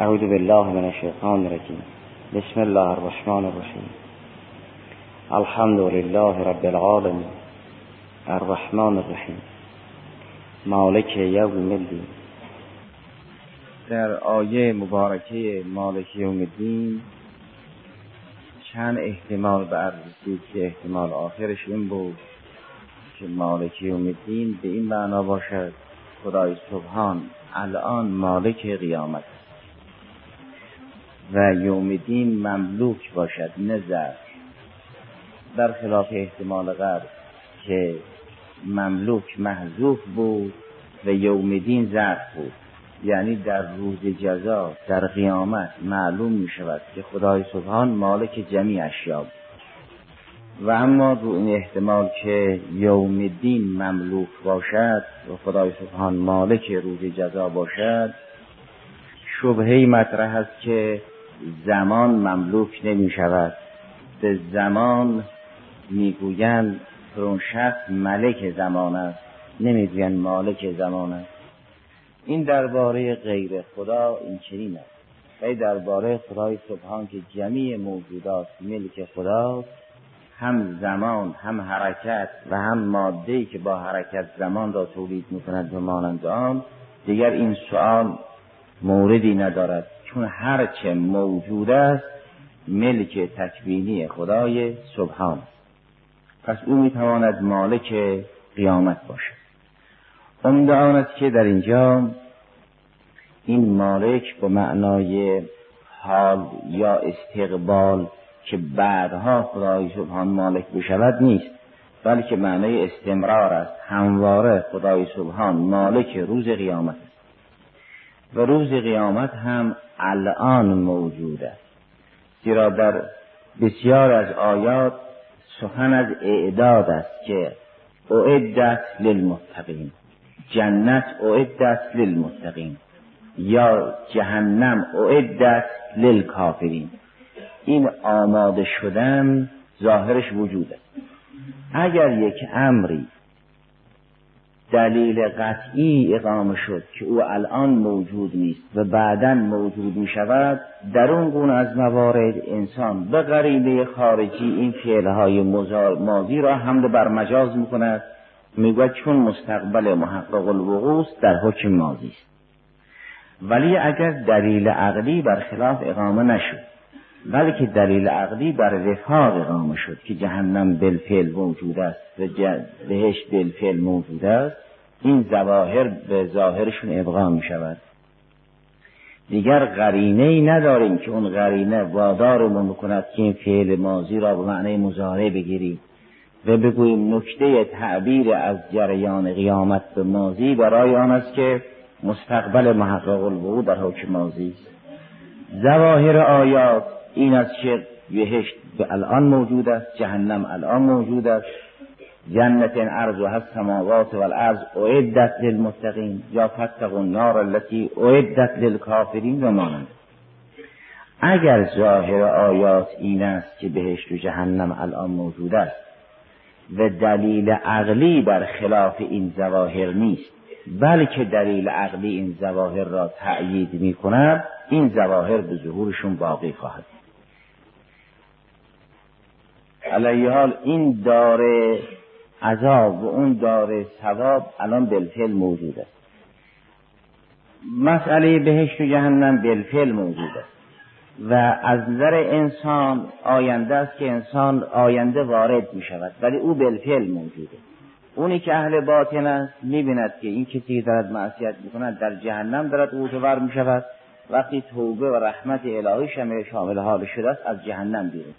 اعوذ بالله من الشیطان الرجیم بسم الله الرحمن الرحیم الحمد لله رب العالمین الرحمن الرحیم مالک یوم الدین. در آیه مبارکه مالک یوم الدین چند احتمال به که احتمال آخرش این بود که مالک یوم الدین به این معنا باشد. خدای سبحان الان مالک قیامت. و یوم دین مملوک باشد نه در خلاف احتمال غرب که مملوک محذوف بود و یوم دین ظرف بود. یعنی در روز جزا در قیامت معلوم می شود که خدای سبحان مالک جمیع اشیاء و اما رو این احتمال که یوم دین مملوک باشد و خدای سبحان مالک روز جزا باشد شبهی مطرح است که زمان مملوک نمی شود. به زمان می‌گویند شخص ملک زمان است نمی‌گویند مالک زمان است. این درباره غیر خدا این چنین است. و درباره خدای سبحان که جمیع موجودات ملک خداست هم زمان هم حرکت و هم ماده که با حرکت زمان را تولید می‌کند و مانند آن دیگر این سوال موردی ندارد. چون هرچه موجود است ملک تکوینی خدای سبحان پس او می‌تواند مالک قیامت باشد. عمده آن است که در اینجا این مالک به معنای حال یا استقبال که بعدها خدای سبحان مالک بشود نیست بلکه معنای استمرار است همواره خدای سبحان مالک روز قیامت و روز قیامت هم الان موجود است. زیرا در بسیار از آیات سخن از اعداد است که اعدت للمتقین جنت اعدت للمتقین یا جهنم اعدت للکافرین. این آماده شدن ظاهرش وجود است. اگر یک امری دلیل قطعی اقامه شد که او الان موجود نیست و بعدا موجود می شود در اون گونه از موارد انسان به غریبه خارجی این فعلهای ماضی را حمل بر مجاز می کند می‌گوید چون مستقبل محقق الوقوع در حکم ماضی است. ولی اگر دلیل عقلی برخلاف اقامه نشد بلکه دلیل عقلی بر وفاق اقامه شد که جهنم بالفعل موجود است و بهشت بالفعل موجود است. این ظواهر به ظاهرشون ابقا می شود. دیگر قرینه ای نداریم که اون قرینه وادارمون بکند که این فعل ماضی را به معنی مزاره بگیریم و بگوییم نکته تعبیر از جریان قیامت به ماضی برای آن است که مستقبل محقق الوقوع در حکم ماضی است. ظواهر آیات این است که بهشت به الان موجود است جهنم الان موجود است. جنت عرض و هست سماوات و الارض اعدت للمتقین یا فتق النار التي اعدت للکافرین و مانند. اگر ظاهر آیات این است که بهشت و جهنم الان موجود است و دلیل عقلی بر خلاف این ظواهر نیست بلکه دلیل عقلی این ظواهر را تأیید می کند این ظواهر به ظهورشون باقی خواهد علیه حال این داره عذاب و اون داره ثواب الان بالفعل موجود است. مسئله بهشت و جهنم بالفعل موجود است. و از نظر انسان آینده است که انسان آینده وارد می شود ولی او بالفعل موجوده. اونی که اهل باطن است می‌بیند که این کسی دارد معصیت می‌کند در جهنم دارد اوتور می شود. وقتی توبه و رحمت الهی شامل حال شده است از جهنم بیرون.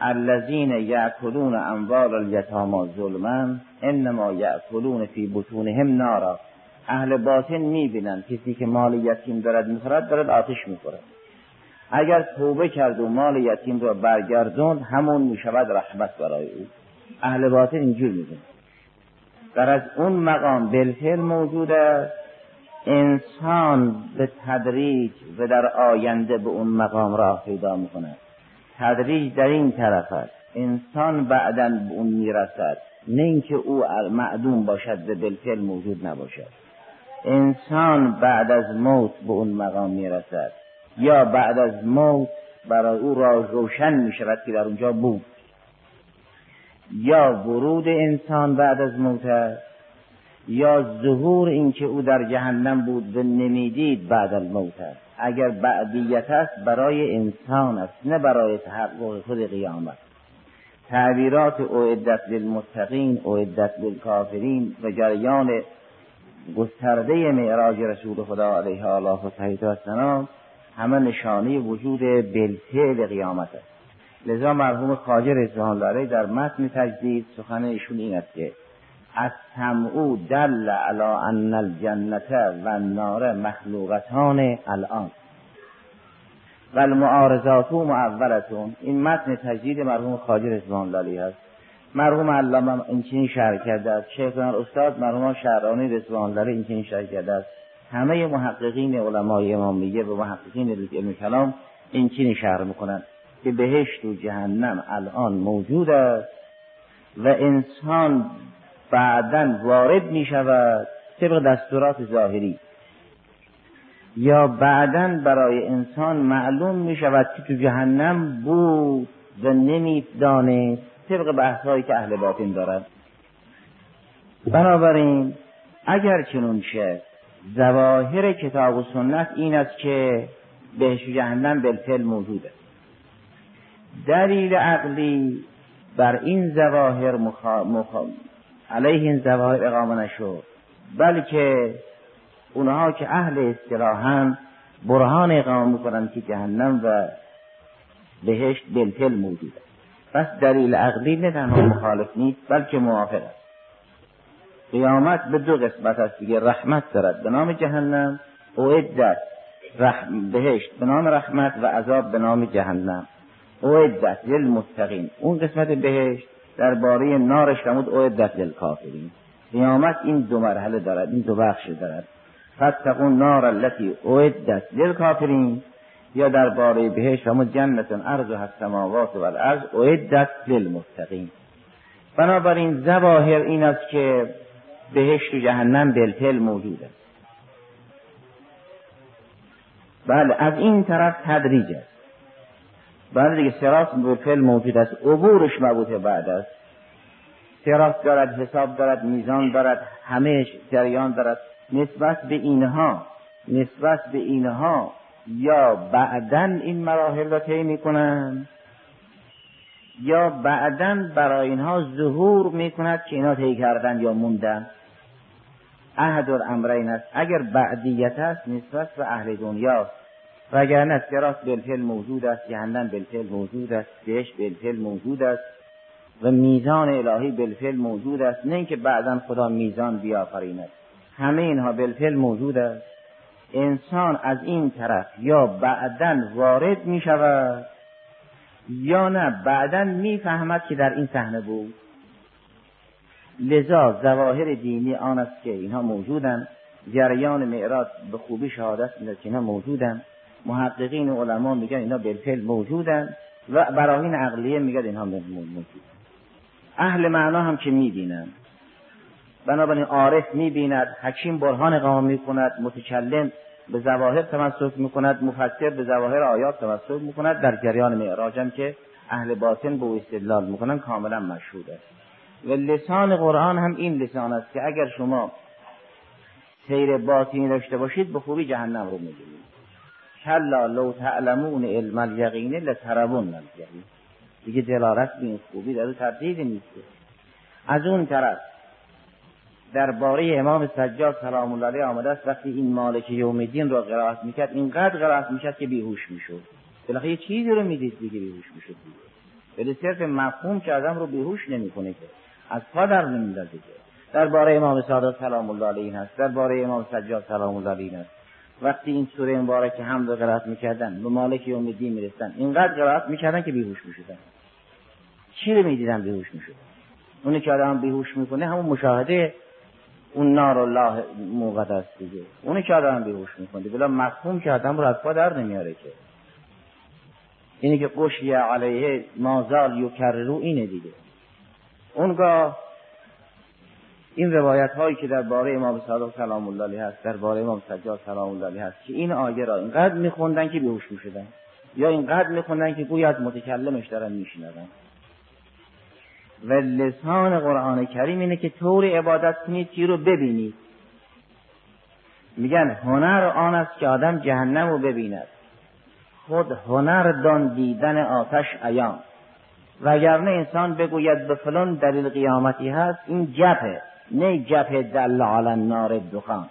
الذین یأکلون اموال الیتاما ظلما انما یأکلون فی بطونهم نارا. اهل باطن می‌بینند کسی که مال یتیم دارد می‌خورد دارد آتش می‌خورد. اگر توبه کرد و مال یتیم را برگردوند همون می‌شود رحمت برای او. اهل باطن اینجور می‌بینند در از اون مقام بالفعل موجود است. انسان به تدریج و در آینده به اون مقام راه پیدا می‌کند. تدریج در این طرف است. انسان بعدا به اون می‌رسد. نه اینکه او معدوم باشد و بالفعل موجود نباشد. انسان بعد از موت به اون مقام می‌رسد. یا بعد از موت برای او را روشن می شود که در اونجا بود. یا ورود انسان بعد از موت است یا ظهور اینکه او در جهنم بود و نمی‌دید بعد الموت است. اگر بعدیت است برای انسان است نه برای تحقق خود قیامت. تعبیرات اعدت للمتقین اعدت للکافرین و جریان گسترده معراج رسول خدا علیه آله و صحیح و همه نشانه وجود بلفعل قیامت است. لذا مرحوم خاجر رضوان در متن تجدید سخن ایشون این است که از سمعو دل علی ان الجنت و النار مخلوقتان الان. و المعارضات معولتون این متن تجدید مرحوم خاجر رضوان لالی هست. مرحوم علامه این شرح کرده است. شیخ استاد مرحوم شهرانی رضوان لالی این چنین شرح کرده است. همه محققین علمای امامیه و محققین علم کلام این چنین شرح می‌کنند. که بهشت و جهنم الان موجود است و انسان بعدا وارد می شود طبق دستورات ظاهری. یا بعدا برای انسان معلوم می شود که تو جهنم بود و نمی‌دانست. طبق بحث که اهل باطن دارد بنابراین اگر چنون شه زواهر کتاب و سنت این است که بهش جهنم بالفعل موجود است دلیل عقلی بر این زواهر مخا... مخا... علیه این زواهر اقامه نشد. بلکه اونها که اهل اصطلاحا برهان اقامه می‌کنند که جهنم و بهشت بالفعل موجود است. پس دلیل عقلی نه تنها مخالف نیست بلکه موافق است. قیامت به دو قسمت است دیگه رحمت دارد به نام جهنم اعدت رحم بهشت به نام رحمت و عذاب به نام جهنم. اعدت للمتقین. اون قسمت بهشت درباره نارش فرمود اعدت للکافرین قیامت این دو مرحله دارد این دو بخش دارد. فتقون نار التي اعدت للکافرین. یا درباره بهشت فرمود جنت ارض السماوات و الارض اعدت للمتقین. بنابراین زواهر این است که بهشت و جهنم بالفعل موجود است. بله از این طرف تدریج است. بله دیگه سراس بالفعل موجود است. عبورش مربوط بعد است. سراس دارد حساب دارد میزان دارد همه جریان دارد. نسبت به اینها نسبت به اینها یا بعدا این مراحل را طی می‌کنند یا بعدا برای اینها ظهور می‌کند که اینها طی کردن یا موندن احد الامرین است. اگر بعدیت است نسبت به اهل دنیا وگرنه سراس بالفعل موجود است جهنم بالفعل موجود است بهش بالفعل موجود است و میزان الهی بالفعل موجود است. نه اینکه بعدا خدا میزان بیافریند. همه اینها بالفعل موجود است. انسان از این طرف یا بعدا وارد می شود یا نه بعدا می‌فهمد که در این صحنه بود. لذا ظواهر دینی آن است که اینها موجودند. جریان معراج به خوبی شهادت میده که اینها موجودند. محققین و علما میگن اینا بالفعل موجودند و براهین عقلیه میگن اینها موجود. اهل معنا هم که می‌بینند بنابراین عارف می‌بیند حکیم برهان اقامه می‌کند متکلم به ظواهر تمسک می‌کند مفسر به ظواهر آیات تمسک می‌کند. در جریان معراج هم که اهل باطن به استدلال می‌کنن کاملا مشهود است. و لسان قرآن هم این لسان است که اگر شما سیر باطنی داشته باشید به خوبی جهنم رو می‌گیرید کلا لو تعلمون علم الیقین لتربون الجحیم دیگه دلالت به این خوبی در تردید نیست. از اون طرف درباره امام سجاد سلام الله علیه آمده است وقتی این مالک یوم الدین را قرائت می‌کرد اینقدر قرائت می‌کرد که بیهوش می‌شد. بالاخره یه چیزی رو می‌دید دیگه بیهوش می‌شد دیگه. ولی صرف مفهوم که آدم رو بیهوش نمی‌کنه که. از پا در نمیندازه که. درباره امام صادق سلام الله علیه هست درباره امام سجاد سلام الله علیه هست. وقتی این سوره مبارکه هم رو قرائت می‌کردن به مالک یوم الدین می‌رسن اینقدر قرائت می‌کردن که بیهوش می‌شدن. چی رو می‌دیدن بیهوش می‌شدن؟ اونی که آدم بیهوش می‌کنه همون مشاهده اون نار الله موقت است دیگه. اونی که آدم بیهوش می‌کنه. بلا مفهوم که آدم رو از پا در نمیاره که. اینی که قشی علیه مازال یو رو اینه دیگه. اونگاه این روایت هایی که در باره امام صادق سلام الله علیه هست در باره امام سجاد سلام الله علیه هست که این آیه را اینقدر میخوندن که بیهوش شدن یا اینقدر میخوندن که گویا از متکلمش دارن میشنون. و لسان قرآن کریم اینه که طور عبادت کنید چی رو ببینید. میگن هنر آن است که آدم جهنم رو ببیند. خود هنر دان دیدن آتش ایام. وگرنه انسان بگوید به فلان دلیل قیامتی هست این جپه نه جپه دل علی نار دخان.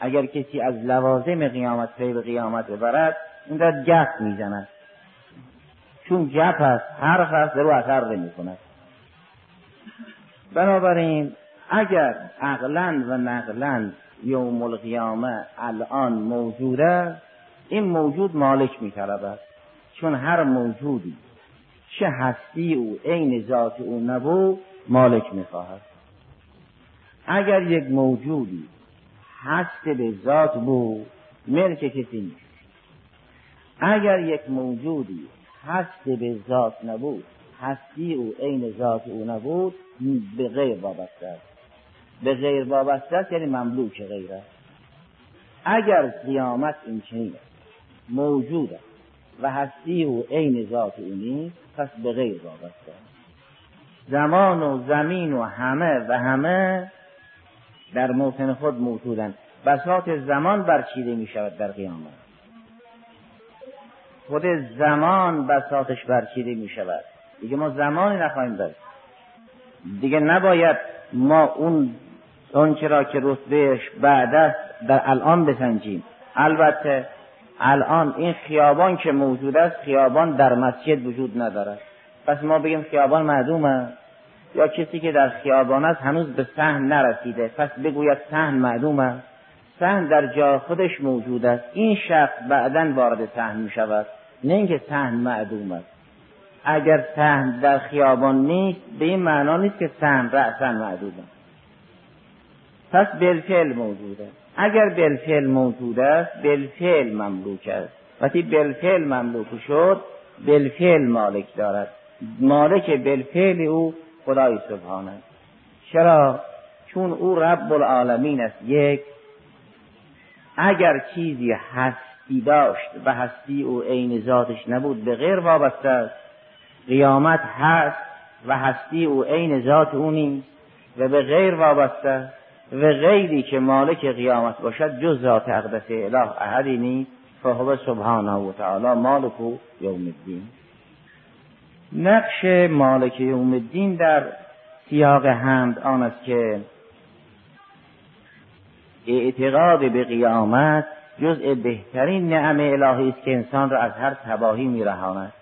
اگر کسی از لوازم قیامت پی به قیامت ببرد این را گپ می‌زند. چون جپ است حرف است رو اثر نمی کند بنابراین اگر عقلا و نقلا یوم القیامه الان موجود است این موجود مالک میطلبد چون هر موجودی چه هستی او عین ذات او نبود مالک می‌خواهد. اگر یک موجودی هست به ذات بود ملک کسی نیست. اگر یک موجودی هست به ذات نبود هستی او عین ذات او نبود به غیر وابسته است. به غیر وابسته است یعنی مملوک غیر است. اگر قیامت این چنین موجود است و هستی او عین ذات او نیست پس به غیر وابسته است. زمان و زمین و همه و همه در موطن خود موجودند بساط زمان برچیده می شود در قیامت. خود زمان بساطش برچیده می شود دیگه ما زمانی نخواهیم داشت. دیگه نباید ما اون آنچه را که رتبهش بعد است در الان بسنجیم. البته الان این خیابان که موجود است خیابان در مسجد وجود ندارد. پس ما بگیم خیابان معدومه یا کسی که در خیابان است هنوز به سهم نرسیده. پس بگوید سهم معدومه سهم در جا خودش موجود است. این شخص بعدا وارد سهم می شود. نه اینکه سهم معدوم است. اگر سهم در خیابان نیست به این معنا نیست که سهم رأسا معدوم است. پس بالفعل موجود است اگر بالفعل موجود است بالفعل مملوک است. وقتی بالفعل مملوک شد بالفعل مالک دارد. مالک بالفعل او خدای سبحان است چرا؟ چون او رب العالمین است. یک اگر چیزی هستی داشت و هستی او عین ذاتش نبود به غیر وابسته است. قیامت هست و هستی او عین ذات او نیست و به غیر وابسته و غیری که مالک قیامت باشد جز ذات اقدس اله احدی نیست فهو سبحانه و تعالی مالک یوم الدین. نقش مالک یوم الدین در سیاق حمد آن است که اعتقاد به قیامت جزء بهترین نعم الهی است که انسان را از هر تباهی میرهاند.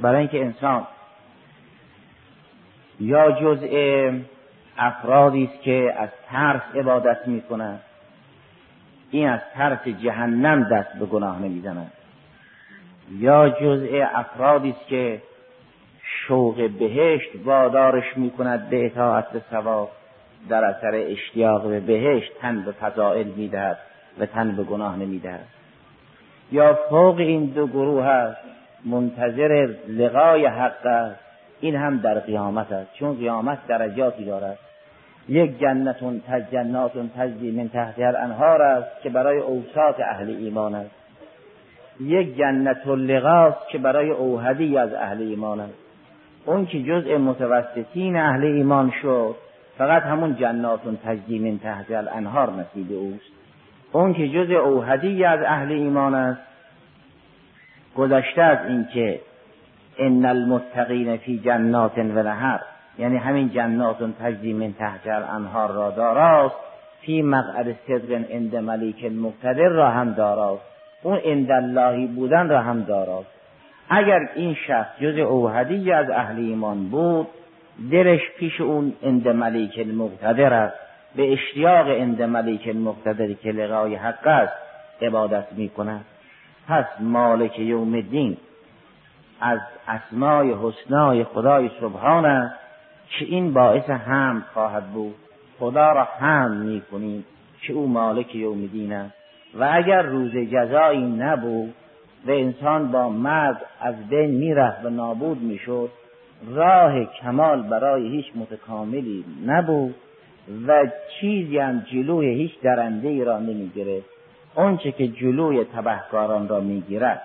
برای اینکه انسان یا جزء افرادی است که از ترس عبادت می این از ترس جهنم دست به گناه نمی‌زند یا جزء افرادی است که شوق بهشت وادارش می کند به اطاعت به ثواب در اثر اشتیاق به بهشت تن به فضائل می‌دهد و تن به گناه نمی‌دهد. یا فوق این دو گروه است منتظر لقای حق است. این هم در قیامت است چون قیامت درجاتی دارد. یک جنتون تج جناتون تجری من تحت الانهار است که برای اوساط اهل ایمان است. یک جنت لقاست که برای اوهدی از اهل ایمان است. اون که جزء متوسطین اهل ایمان شد فقط همون جناتون تجری من تحت الانهار نصیب اوست. اون که جزء اوهدی از اهل ایمان است. گذشته از اینکه ان المتقین فی جنات و نهر یعنی همین جنات تجری من تحت الانهار را داراست فی مقعد صدق عند ملیک مقتدر را هم داراست. اون عند اللهی بودن را هم داراست. اگر این شخص جز اوهدی از اهل ایمان بود دلش پیش اون عند ملیک المقتدر است. به اشتیاق عند ملیک المقتدر که لقای حق است عبادت می کند پس مالک یوم الدین از اسمای حسنای خدای سبحان است که این باعث هم خواهد بود. خدا را هم می کنیم که او مالک یوم دین است. و اگر روز جزایی نبود و انسان با مرد از بین می‌رفت و نابود می‌شد راه کمال برای هیچ متکاملی نبود و چیزی هم جلوی هیچ درنده ای را نمی‌گیره آنچه که جلوی تبهکاران را می‌گیرد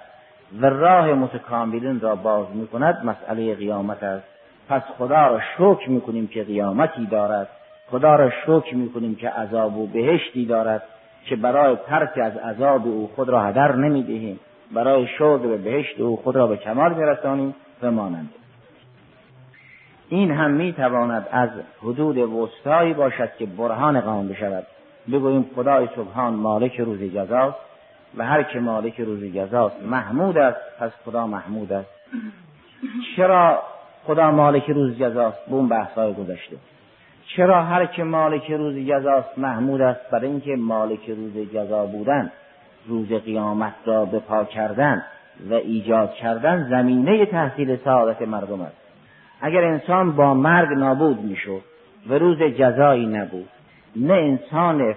و راه متکاملین را باز می‌کند مسئله قیامت است. پس خدا را شکر می‌کنیم که قیامتی دارد. خدا را شکر می‌کنیم که عذاب و بهشتی دارد که برای ترک از عذاب او خود را هدر نمی‌دهیم. برای شکر به بهشت او خود را به کمال میرسانیم و مانند. این هم می‌تواند از حدود وسطایی باشد که برهان قام بشود. بگوییم خدای سبحان مالک روز جزاست و هر که مالک روز جزاست محمود است پس خدا محمود است. چرا خدا مالک روز جزاست؟ به اون بحثای گذشته. چرا هر که مالک روز جزاست محمود است؟ برای اینکه مالک روز جزا بودن. روز قیامت را به پا کردن و ایجاد کردن زمینه تحصیل سعادت مردم است. اگر انسان با مرگ نابود می‌شد و روز جزایی نبود نه انسان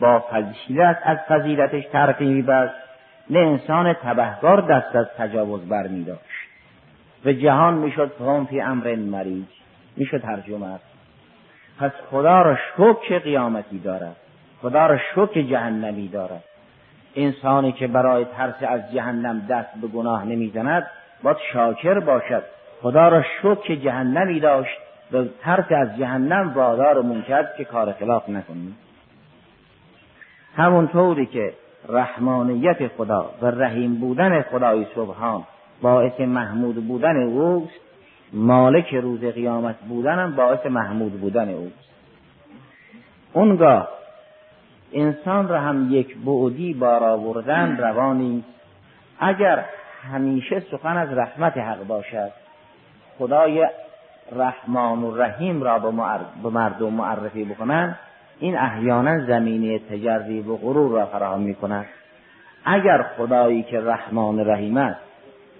با فضیلت از فضیلتش ترقی میبست نه انسان تبهکار دست از تجاوز بر می داشت و جهان می‌شد فهم فی امر مریض می‌شد ترجمه است. پس خدا را شکر قیامتی دارد. خدا را شکر جهنمی دارد. انسانی که برای ترس از جهنم دست به گناه نمی‌زند باید شاکر باشد. خدا را شکر جهنمی داشت و ترس از جهنم وادارمون کرد که کار خلاف نکنیم. همونطوری که رحمانیت خدا و رحیم بودن خدای سبحان باعث محمود بودن اوست مالک روز قیامت بودنم باعث محمود بودن اوست. اونگاه انسان را هم یک بعدی بار آوردن روانی. اگر همیشه سخن از رحمت حق باشد خدای رحمان و رحیم را به مردم معرفی بکنند این احیانا زمینه تجربی و غرور را فراهم می کند اگر خدایی که رحمان رحیم است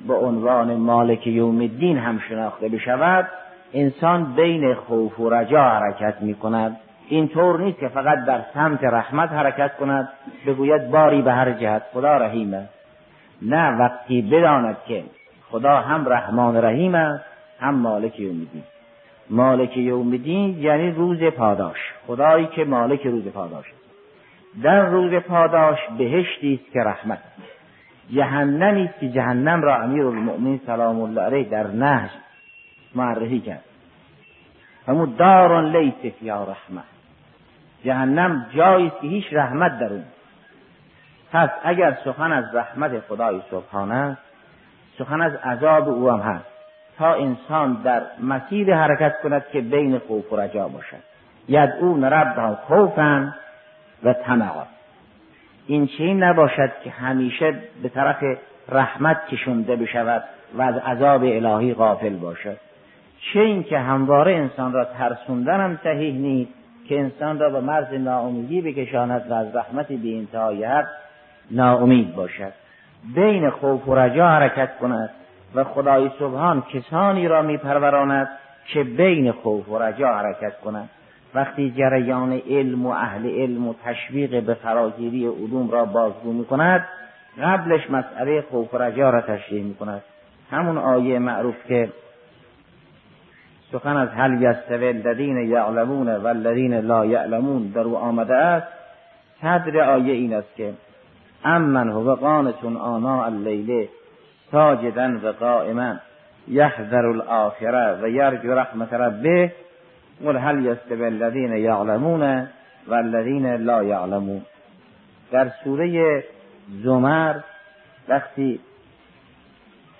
به عنوان مالک یوم الدین هم شناخته بشود انسان بین خوف و رجا حرکت می کند این طور نیست که فقط در سمت رحمت حرکت کند بگوید باری به هر جهت خدا رحیم است نه وقتی بداند که خدا هم رحمان رحیم است هم مالک یوم الدین. مالک یوم الدین یعنی روز پاداش. خدایی که مالک روز پاداش است. در روز پاداش بهشتی است که رحمت جهنمی است که جهنم را امیر المؤمنین سلام الله علیه در نهج معرفی کرد. همون دارون لیس فیا رحمت. جهنم جایی است که هیچ رحمت در اون. پس اگر سخن از رحمت خدای سبحانه است سخن از عذاب او هم هست. تا انسان در مسیر حرکت کند که بین خوف و رجا باشد. یدعون ربها خوفا و طمعا. این چین نباشد که همیشه به طرف رحمت کشونده بشود و از عذاب الهی غافل باشد. چه این که همواره انسان را ترسوندن هم صحیح نیست. که انسان را به مرز ناامیدی بکشاند و از رحمت بی انتهای حق ناامید باشد. بین خوف و رجا حرکت کند و خدای سبحان کسانی را میپروراند که بین خوف و رجا حرکت کنند وقتی جریان علم و اهل علم و تشویق به فراگیری علوم را بازگو می کند قبلش مسئله خوف و رجا را تشریح می کند همون آیه معروف که سخن از هل یستوی الذین یعلمون و الذین لا یعلمون در او آمده است. صدر آیه این است که امن هو قانتون آنا اللیله ساجدا و قائما یحذر الاخره و یرجو رحمت ربه قل هل یستوی الذین یعلمون و الذین لا یعلمون. در سوره زمر وقتی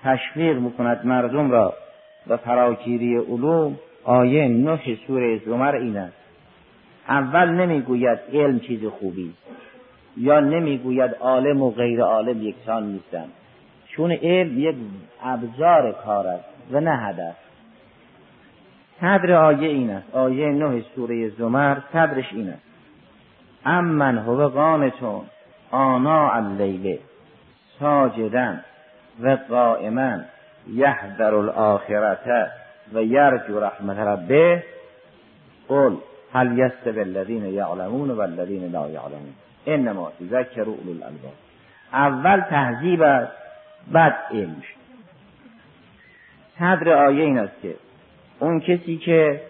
تشویق می‌کند مردم را به فراگیری علوم آیه نه سوره زمر این است. اول نمی‌گوید علم چیز خوبی یا نمی‌گوید عالم و غیر عالم یکسان نیستند چون علم یک ابزار کار است و نه هدف. صدر آیه این است. آیه نه سوره زمر صدرش این است. امن هو قانتون آنا اللیل ساجدا و قائما یحذر الاخرته و یرجو رحمت ربه. قل هل یستوی الذین یعلمون و الذین لا یعلمون؟ انما تذکر اولو الالباب. اول تهذیب است بعد علم شد. صدر آیه این است که اون کسی که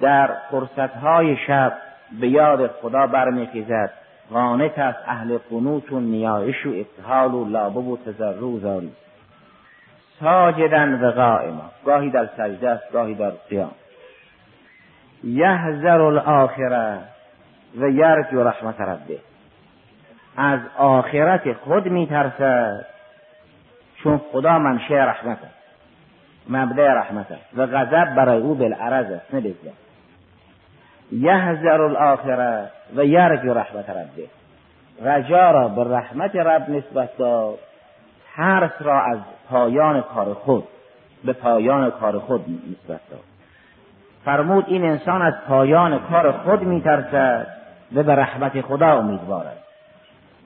در فرصتهای شب به یاد خدا برمیخیزد قانت از اهل قنوت و نیایش و ابتحال و لابه و تضرع و زاری. ساجدن و قائما گاهی در سجده است گاهی در قیام یحذر الاخره و یرجو رحمت ربه. از آخرت خود میترسد چون خدا منشه رحمت است مبدع رحمت است و غضب برای او بالعرض است نه بگذار یحذر الاخره و یرجو رحمت ربه. رجا را به رحمت رب نسبت داد. ترس را از پایان کار خود به پایان کار خود نسبت داد. فرمود این انسان از پایان کار خود میترسد و به رحمت خدا امیدوار است.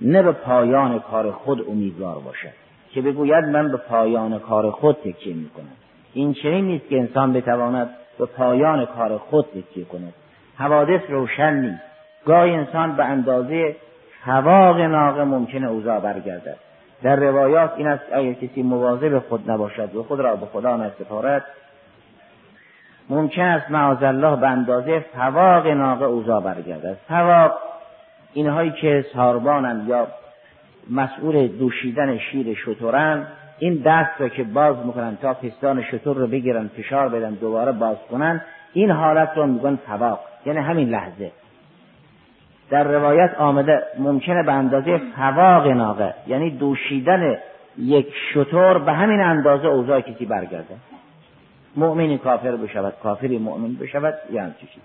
نه به پایان کار خود امیدوار باشد که بگوید من به پایان کار خود تکیه می‌کنم. این چنین نیست که انسان بتواند به پایان کار خود تکیه کند. حوادث روشن نیست. گاهی انسان به اندازه هواق ناقه ممکنه اوضاع برگردد. در روایات این است اگر کسی مواظب خود نباشد و خود را به خدا نسپارد ممکن است معاذ الله به اندازه فواق ناقه اوضاع برگردد. فواق اینهایی که ساربانند یا مسئول دوشیدن شیر شطورن این دست را که باز می‌کنن تا پستان شطور رو بگیرن فشار بدن دوباره باز کنن این حالت رو میگن فواق. یعنی همین لحظه. در روایت آمده ممکنه به اندازه فواق ناقه یعنی دوشیدن یک شطور به همین اندازه اوضاع کسی برگرده. مؤمنی کافر بشود کافری مؤمن بشود یه همچی چیز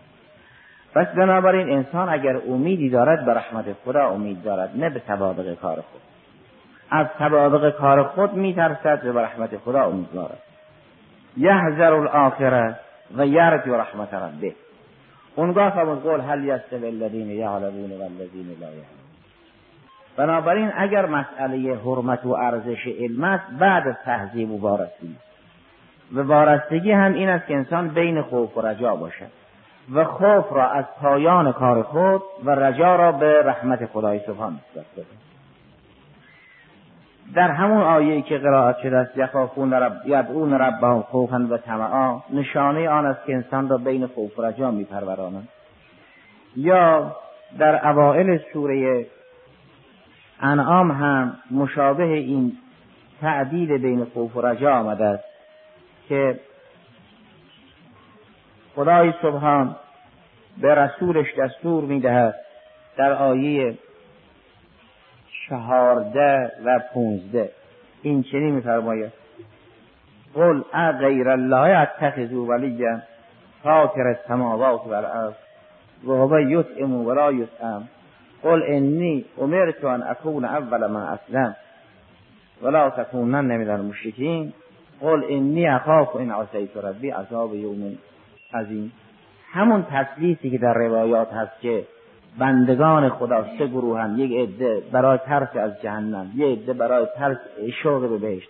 پس بنابراین انسان اگر امیدی دارد به رحمت خدا امید دارد نه به سوابق کار خود. از سوابق کار خود میترسد و به رحمت خدا امید دارد. یحذر الاخره و یرجو رحمت ربه. اونگاه فرمود قول هل یستوی الذین یعلمون والذین لا یعلمون. بنابراین اگر مسئله حرمت و ارزش علم است بعد از تهذیب و وارستگی. و وارستگی هم این است که انسان بین خوف و رجا باشد. و خوف را از پایان کار خود و رجا را به رحمت خدای سبحان نسبت در همون آیه که قرائت شده است یخافون رب یدعون ربهم خوفا و طمعا نشانه آن است که انسان را بین خوف و رجا میپرورانند. یا در اوائل سوره انعام هم مشابه این تعدیل بین خوف و رجا آمده است که خدای سبحان به رسولش دستور می‌دهد در آیه چهارده و پونزده. این چنین میفرماید. قل غیر الله اتخذوا ولیا فاطر السماوات والارض وهو یطعم ولا یطعم. قل انی امرت ان اکون اول من اسلم. ولا تکونن من المشرکین. قل انی اخاف ان عصیت ربی عذاب یوم عظیم. همون تسلیسی که در روایات هست که بندگان خدا سه گروه هم. یک عده برای ترس از جهنم یه عده برای ترس شوق به بهشت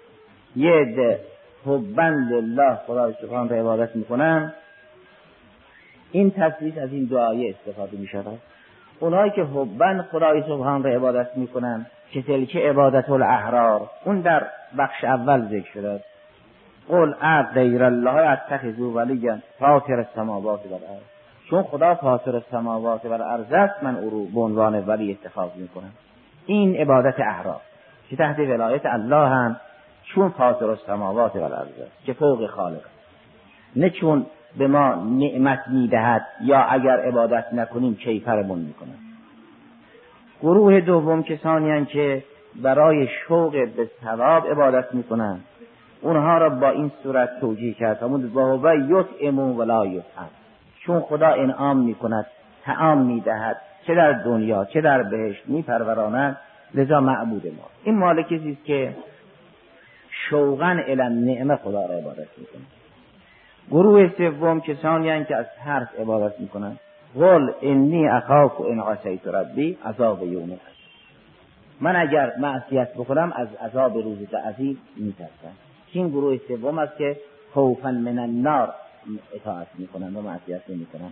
یه عده حبند الله خدا سبحان را عبادت می‌کنن. این تسلیس از این دعایه استفاده می شود اونایی که حبن خدای سبحان را عبادت می‌کنن که تلکه عبادت الاحرار اون در بخش اول ذکر شده. قل اد غیر الله اتخذوا ولیا فاطر السماوات والارض. چون خدا فاطر السماوات والارض است من او رو به عنوان ولی اتخاذ می‌کنم. این عبادت احرار که تحت ولایت الله هم؟ چون فاطر السماوات والارض است که فوق خالق نه چون به ما نعمت می‌دهد یا اگر عبادت نکنیم کیفرمون می‌کنه. گروه دوم کسانی که برای شوق به ثواب عبادت می‌کنند اونها را با این صورت توجیه کرد. همون با یطعم ولا یطعم. چون خدا انعام می‌کند تعام می‌دهد چه در دنیا چه در بهشت میپروراند لذا معبود ما. این مال کسی است که شوقا الان نعمه خدا را عبادت می‌کنه گروه سوم کسانی که از ترس عبادت می‌کنند. قل انی اخاف و ان عصیت ربی عذاب یوم من اگر معصیت بکنم از عذاب روز عظیم میترسم. این گروه سوم است که خوفا من النار. اطاعت می‌کنن و معصیت نمی‌کنن.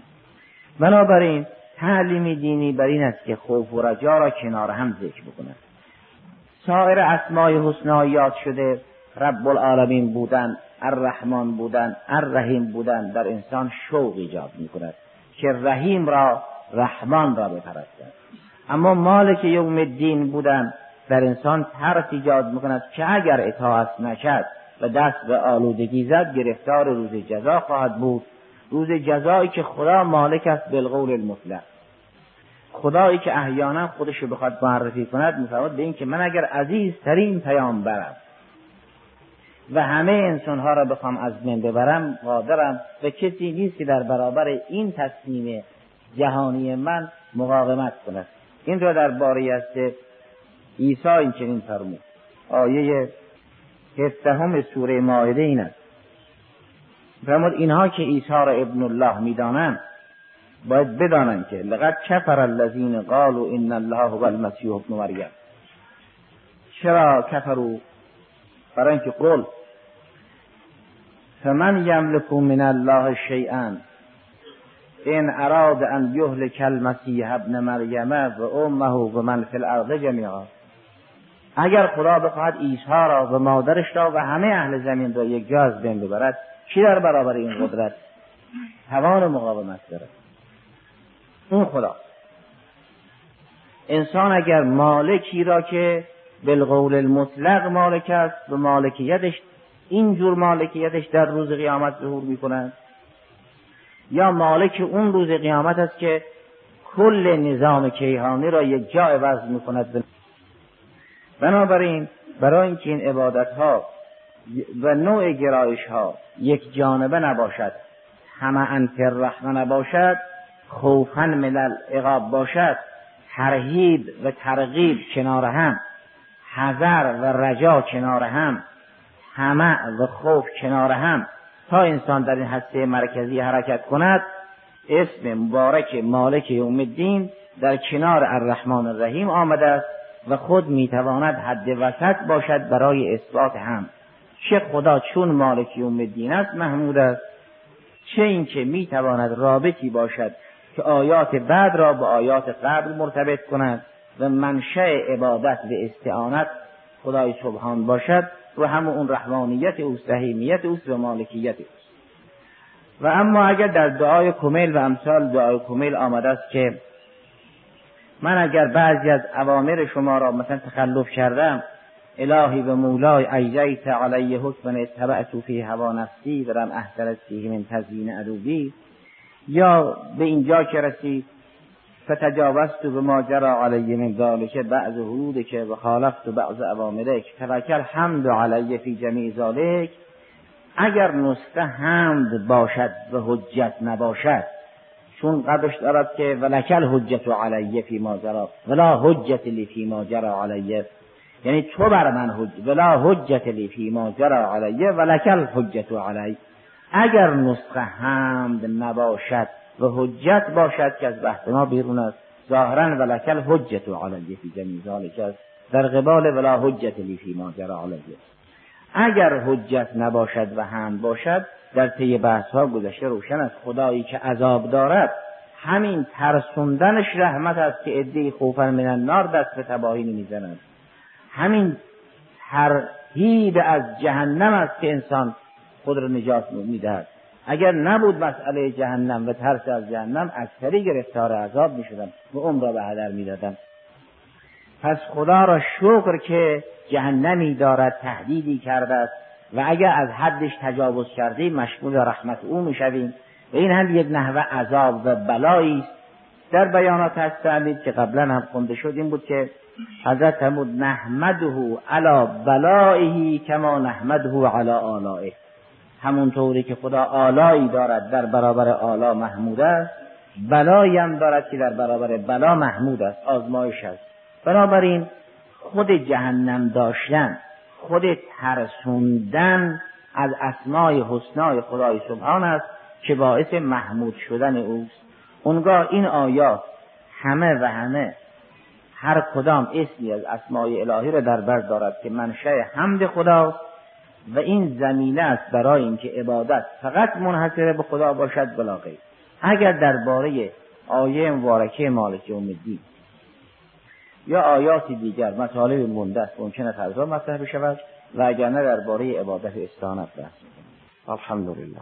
بنابراین تعلیم دینی بر این است که خوف و رجا را کنار هم ذکر بکنند. سایر اسمای حسنا یاد شده رب العالمین بودن الرحمن بودن الرحیم بودن در انسان شوق ایجاد می کند که رحیم را رحمان را بپرستد اما مالک یوم الدین بودن در انسان ترس ایجاد می کند که اگر اطاعت نکرد و دست به آلودگی زد گرفتار روز جزا خواهد بود. روز جزایی که خدا مالک است بالقول المطلق خدایی که احیانا خودش رو بخواد معرفی کند میفرماد به این که من اگر عزیزترین پیام برم و همه انسانها را بخوام از من ببرم قادرم و کسی نیست که در برابر این تصمیم جهانی من مقاومت کند. این را در باره است عیسی این چنین فرمود. آیه هفدهم سوره ماعده این است. فرمود اینها که عیسی را ابن الله می‌دانند باید بدانند که لقد کفر الذین قالوا ان الله هو المسیح ابن مریم. چرا کفرو برای اینکه قول فمن یملک من الله شیئا این اراد ان یهلک المسیح ابن مریم و امه و من فی الارض جمیعا. اگر خدا بخواهد عیسی را و مادرش را و همه اهل زمین را یک جا از بین ببرد کی در برابر این قدرت؟ توان مقاومت دارد. اون خدا. انسان اگر مالکی را که بالقول المطلق مالک است و مالکیتش اینجور مالکیتش در روز قیامت ظهور می کند یا مالک اون روز قیامت است که کل نظام کیهانی را یک جا عوض می کند بنابراین برای اینکه این عبادت ها و نوع گرایش ها یک جانبه نباشد همه انفر رحمه نباشد خوفا ملل عقاب باشد ترهیب و ترغیب کنار هم حذر و رجا کنار هم همه و خوف کنار هم تا انسان در این هسته مرکزی حرکت کند اسم مبارک مالک یوم الدین در کنار الرحمن الرحیم آمده است. و خود می‌تواند حد وسط باشد برای اثبات هم. چه خدا چون مالک یوم الدین است محمود است. چه اینکه می‌تواند رابطی باشد که آیات بعد را به آیات قبل مرتبط کند و منشأ عبادت و استعانت خدای سبحان باشد و همه اون رحمانیت او رحیمیت اوست و مالکیت اوست. و اما اگر در دعای کمیل و امثال دعای کمیل آمده است که من اگر بعضی از اوامر شما را مثلا تخلف کردم الهی و مولای ایجیت علی حکم اتبعت فی هوا نفسی ولم احترس فیه من تزیین عدوبی یا به اینجا که رسید فتجاوزت به ما جرا علی من ذالک بعض که و خالفت بعض اوامرک. فلکل حمد علی فی جمیع ذالک اگر نسخه حمد باشد و حجت نباشد چون قبلش دارد که ولکل حجت علی فی ما جرا ولا حجت لی فی ما جرا علی یعنی تو بر من حج ولا حجت لی فی ما جرا علی ولکل حجت علی. اگر نسخه حمد نباشد و حجت باشد که از بحث ما بیرون است ظاهرا ولکل حجت علی فی جمیع ذالک است. در قبال ولا حجت لی فی ما جرا علی اگر حجت نباشد و حمد باشد در طی بحث ها گذشته روشن است. خدایی که عذاب دارد همین ترسوندنش رحمت است که عده خوفن من النار دست به تباهی نمی‌زنند همین ترهیب از جهنم است که انسان خود را نجات می‌دهد. اگر نبود مسئله جهنم و ترس از جهنم اکثری گرفتار عذاب می‌شدن و عمر را به هدر می‌دادن پس خدا را شکر که جهنمی دارد تهدیدی کرده است. و اگر از حدش تجاوز کردیم مشمول رحمت او می‌شویم. و این هم یک نحوه عذاب و بلایی است. در بیانات هست که قبلا هم خونده شد این بود که حضرت فرمود نحمده علی بلائه کما نحمده علی آلائه. همونطوری که خدا آلایی دارد در برابر آلا محمود است. بلایی هم دارد که در برابر بلا محمود است. آزمایش است. بنابراین خود جهنم داشتن خود ترسوندن از اسمای حسنای خدای سبحان است که باعث محمود شدن اوست. اونگاه این آیات همه و همه هر کدام اسمی از اسمای الهی را در بر دارد که منشأ حمد خداست و این زمینه است برای اینکه عبادت فقط منحصر به خدا باشد بلا غیر اگر درباره آیه مبارکه مالک یوم الدین یا آیاتی دیگر مطالب مونده است ممکن است مطرح بشود و اگر نه درباره عبادت استانت بحث الحمدلله.